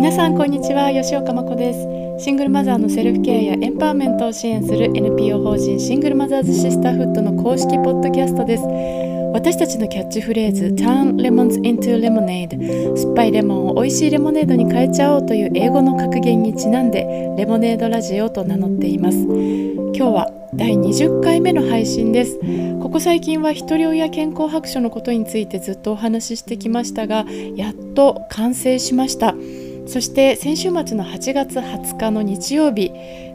皆さんこんにちは。吉岡真子です。シングルマザーのセルフケアやエンパワーメントを支援する NPO 法人シングルマザーズシスターフットの公式ポッドキャストです。私たちのキャッチフレーズ Turn Lemons into Lemonade 酸っぱいレモンを美味しいレモネードに変えちゃおうという英語の格言にちなんでレモネードラジオと名乗っています。今日は第20回目の配信です。ここ最近はひとり親健康白書のことについてずっとお話ししてきましたがやっと完成しました。そして先週末の8月20日の日曜日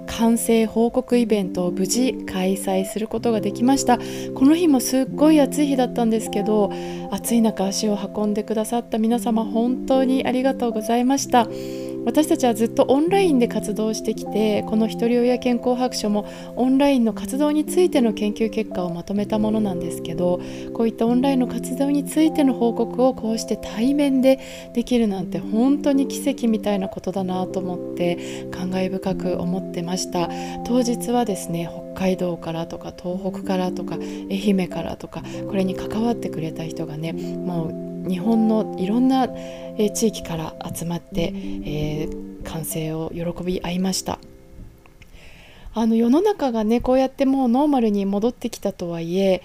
完成報告イベントを無事開催することができました。この日もすっごい暑い日だったんですけど暑い中足を運んでくださった皆様本当にありがとうございました。私たちはずっとオンラインで活動してきてこのひとり親健康白書もオンラインの活動についての研究結果をまとめたものなんですけどこういったオンラインの活動についての報告をこうして対面でできるなんて本当に奇跡みたいなことだなと思って感慨深く思ってました。当日はですね北海道からとか東北からとか愛媛からとかこれに関わってくれた人がねもう日本のいろんな地域から集まって、えー、完成を喜び合いました。あの世の中がねこうやってもうノーマルに戻ってきたとはいえ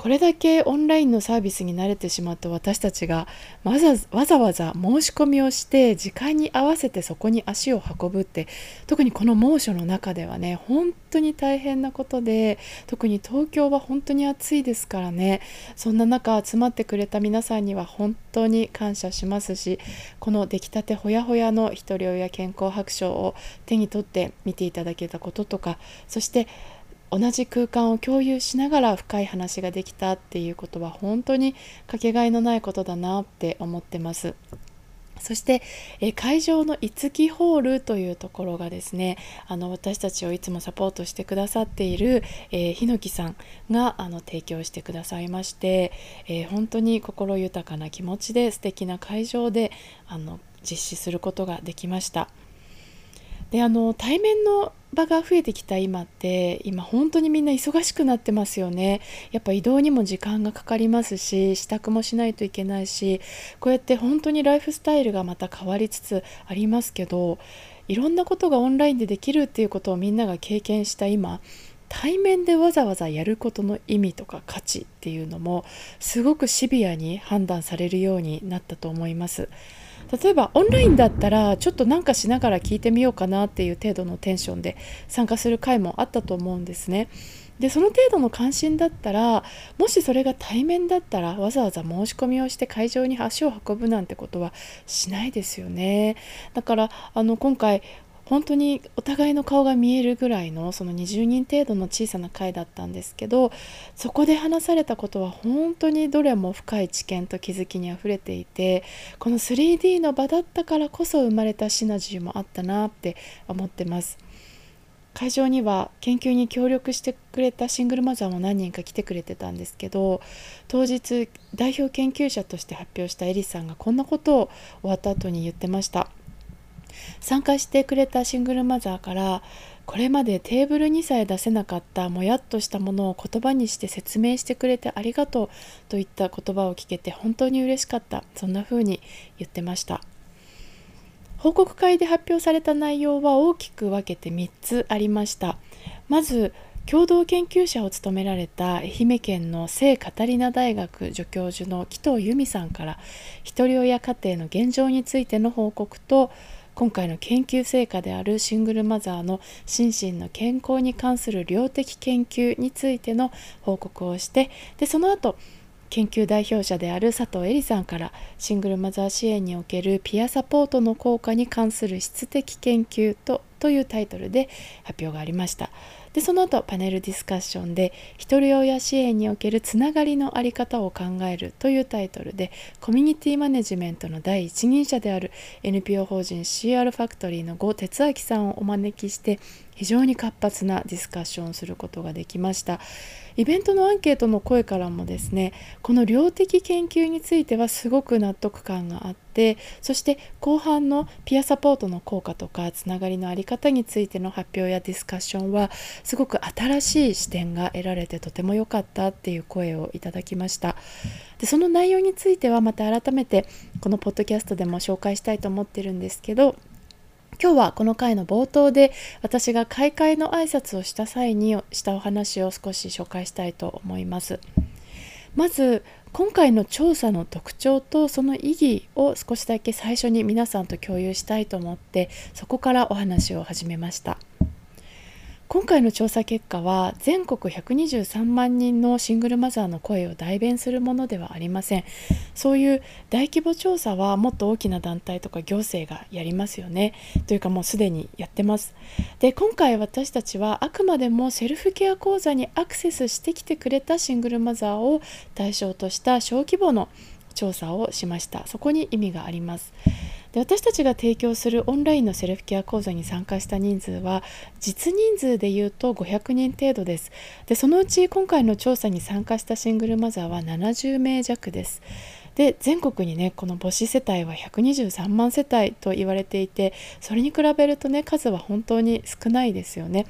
これだけオンラインのサービスに慣れてしまった私たちがわざわざわざ申し込みをして時間に合わせてそこに足を運ぶって特にこの猛暑の中ではね本当に大変なことで特に東京は本当に暑いですからね。そんな中集まってくれた皆さんには本当に感謝しますしこの出来たてほやほやのひとり親健康白書を手に取って見ていただけたこととかそして同じ空間を共有しながら深い話ができたっていうことは本当にかけがえのないことだなって思ってます。そしてえ会場の五木ホールというところがですねあの私たちをいつもサポートしてくださっている、えー、ひのきさんがあの提供してくださいまして、えー、本当に心豊かな気持ちで素敵な会場であの実施することができました。であの対面の場が増えてきた今って今本当にみんな忙しくなってますよねやっぱ移動にも時間がかかりますし支度もしないといけないしこうやって本当にライフスタイルがまた変わりつつありますけどいろんなことがオンラインでできるっていうことをみんなが経験した今対面でわざわざやることの意味とか価値っていうのもすごくシビアに判断されるようになったと思います。例えばオンラインだったらちょっとなんかしながら聞いてみようかなっていう程度のテンションで参加する回もあったと思うんですね。でその程度の関心だったらもしそれが対面だったらわざわざ申し込みをして会場に足を運ぶなんてことはしないですよねだからあの今回本当にお互いの顔が見えるぐらいのその20人程度の小さな会だったんですけどそこで話されたことは本当にどれも深い知見と気づきにあふれていてこの 3D の場だったからこそ生まれたシナジーもあったなって思ってます。会場には研究に協力してくれたシングルマザーも何人か来てくれてたんですけど当日代表研究者として発表したエリさんがこんなことを終わった後に言ってました。参加してくれたシングルマザーからこれまでテーブルにさえ出せなかったもやっとしたものを言葉にして説明してくれてありがとうといった言葉を聞けて本当に嬉しかった。そんな風に言ってました。報告会で発表された内容は大きく分けて3つありました。まず共同研究者を務められた愛媛県の聖カタリナ大学助教授の紀藤由美さんからひとり親家庭の現状についての報告と今回の研究成果であるシングルマザーの心身の健康に関する量的研究についての報告をしてでその後研究代表者である佐藤恵里さんからシングルマザー支援におけるピアサポートの効果に関する質的研究とというタイトルで発表がありました。でその後パネルディスカッションで「ひとり親支援におけるつながりの在り方を考える」というタイトルでコミュニティマネジメントの第一人者である NPO 法人 CR ファクトリーの呉哲明さんをお招きして非常に活発なディスカッションをすることができました。イベントのアンケートの声からもですねこの量的研究についてはすごく納得感があってそして後半のピアサポートの効果とかつながりの在り方についての発表やディスカッションはすごく新しい視点が得られてとても良かったっていう声をいただきました。でその内容についてはまた改めてこのポッドキャストでも紹介したいと思ってるんですけど今日はこの回の冒頭で私が開会の挨拶をした際にしたお話を少し紹介したいと思います。まず今回の調査の特徴とその意義を少しだけ最初に皆さんと共有したいと思ってそこからお話を始めました。今回の調査結果は全国123万人のシングルマザーの声を代弁するものではありません。そういう大規模調査はもっと大きな団体とか行政がやりますよね。というかもうすでにやってます。で今回私たちはあくまでもセルフケア講座にアクセスしてきてくれたシングルマザーを対象とした小規模の調査をしました。そこに意味があります。で私たちが提供するオンラインのセルフケア講座に参加した人数は実人数でいうと500人程度です。でそのうち今回の調査に参加したシングルマザーは70名弱です。で全国にねこの母子世帯は123万世帯と言われていてそれに比べるとね数は本当に少ないですよね。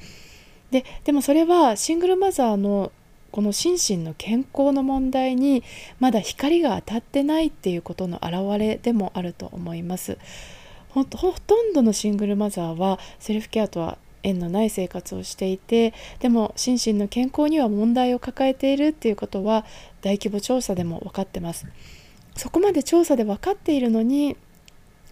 ででもそれはシングルマザーのこの心身の健康の問題にまだ光が当たってないっていうことの表れでもあると思います。ほとんどのシングルマザーはセルフケアとは縁のない生活をしていてでも心身の健康には問題を抱えているっていうことは大規模調査でも分かってます。そこまで調査で分かっているのに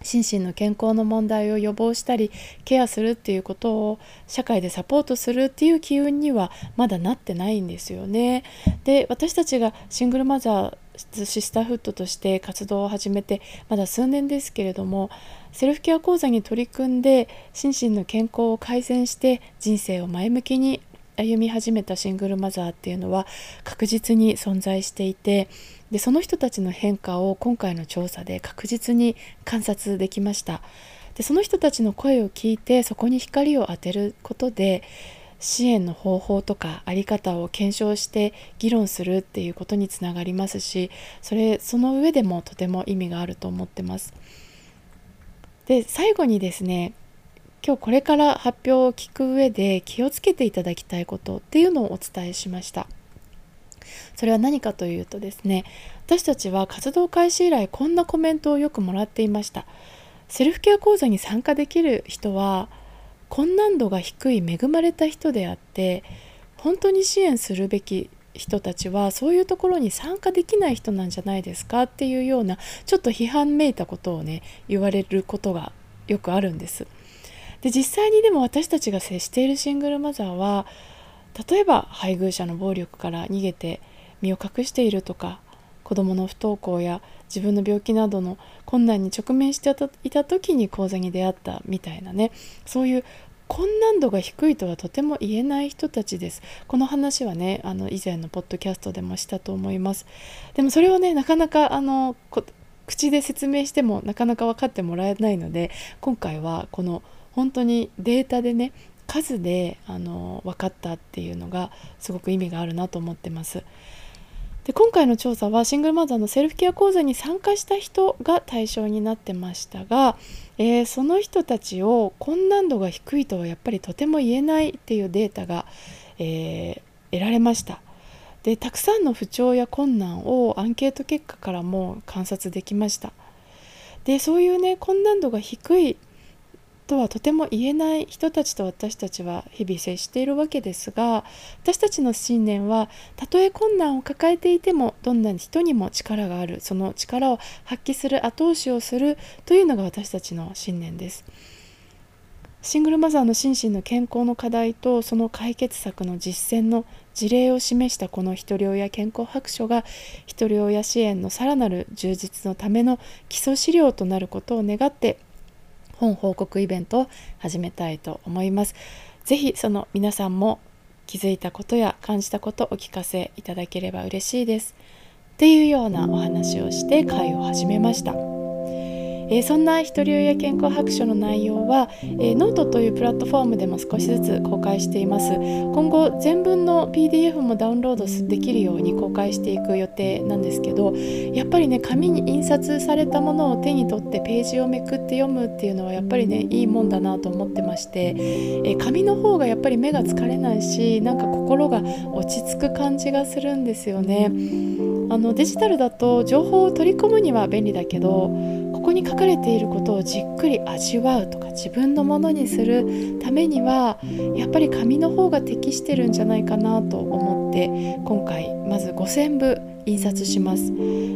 心身の健康の問題を予防したりケアするっていうことを社会でサポートするっていう機運にはまだなってないんですよね。で私たちがシングルマザーシスターフットとして活動を始めてまだ数年ですけれどもセルフケア講座に取り組んで心身の健康を改善して人生を前向きに歩み始めたシングルマザーっていうのは確実に存在していてでその人たちの変化を今回の調査で確実に観察できましたでその人たちの声を聞いてそこに光を当てることで支援の方法とか在り方を検証して議論するっていうことにつながりますしそれその上でもとても意味があると思ってます。で最後にですね今日これから発表を聞く上で気をつけていただきたいことっていうのをお伝えしました。それは何かというとですね私たちは活動開始以来こんなコメントをよくもらっていましたセルフケア講座に参加できる人は困難度が低い恵まれた人であって本当に支援するべき人たちはそういうところに参加できない人なんじゃないですか？っていうようなちょっと批判めいたことをね言われることがよくあるんです。で実際にでも私たちが接しているシングルマザーは例えば配偶者の暴力から逃げて身を隠しているとか子どもの不登校や自分の病気などの困難に直面していた時に講座に出会ったみたいなね。そういう困難度が低いとはとても言えない人たちです。この話はねあの以前のポッドキャストでもしたと思います。でもそれをねなかなかあの口で説明してもなかなか分かってもらえないので今回はこの本当にデータでね数であの分かったっていうのがすごく意味があるなと思ってます。で今回の調査はシングルマザーのセルフケア講座に参加した人が対象になってましたが、えー、その人たちを困難度が低いとはやっぱりとても言えないっていうデータが、えー、得られました。でたくさんの不調や困難をアンケート結果からも観察できました。でそういうね困難度が低いとはとても言えない人たちと私たちは日々接しているわけですが私たちの信念はたとえ困難を抱えていてもどんな人にも力があるその力を発揮する後押しをするというのが私たちの信念です。シングルマザーの心身の健康の課題とその解決策の実践の事例を示したこのひとり親健康白書がひとり親支援のさらなる充実のための基礎資料となることを願って本報告イベントを始めたいと思います。ぜひその皆さんも気づいたことや感じたことお聞かせいただければ嬉しいです。っていうようなお話をして会を始めました。えー、そんなひとり親健康白書の内容は、えー、ノートというプラットフォームでも少しずつ公開しています。今後全文の PDF もダウンロードできるように公開していく予定なんですけどやっぱりね紙に印刷されたものを手に取ってページをめくって読むっていうのはやっぱりねいいもんだなと思ってまして、えー、紙の方がやっぱり目が疲れないしなんか心が落ち着く感じがするんですよね。あのデジタルだと情報を取り込むには便利だけどこに書かれていることをじっくり味わうとか自分のものにするためにはやっぱり紙の方が適してるんじゃないかなと思って今回まず5,000部印刷します。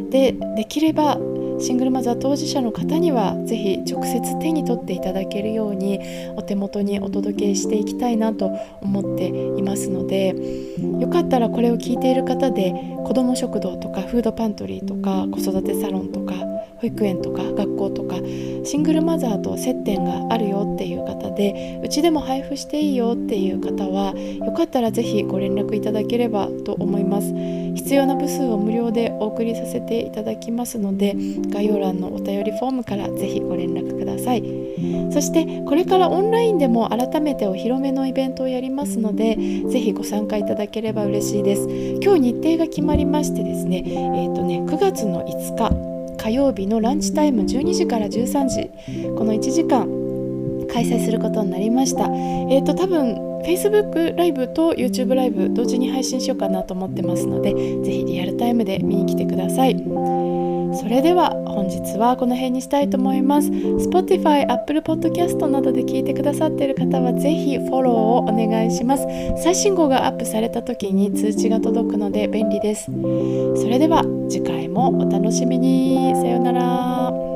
でできればシングルマザー当事者の方には是非直接手に取っていただけるようにお手元にお届けしていきたいなと思っていますのでよかったらこれを聞いている方で子ども食堂とかフードパントリーとか子育てサロンとか保育園とか学校とかシングルマザーと接点があるよっていう方でうちでも配布していいよっていう方はよかったら是非ご連絡いただければと思います。必要な部数を無料でお送りさせていただきますので概要欄のお便りフォームから是非ご連絡ください。そしてこれからオンラインでも改めてお披露目のイベントをやりますので是非ご参加いただければ嬉しいです。今日日程が決まりましてですねえっ、ー、とね9月の5日火曜日のランチタイム12時から13時。この1時間開催することになりました。えっ、ー、と多分 Facebook ライブと YouTube ライブ同時に配信しようかなと思ってますのでぜひリアルタイムで見に来てください。それでは本日はこの辺にしたいと思います。Spotify、Apple Podcast などで聞いてくださっている方はぜひフォローをお願いします。最新号がアップされた時に通知が届くので便利です。それでは次回もお楽しみに。さようなら。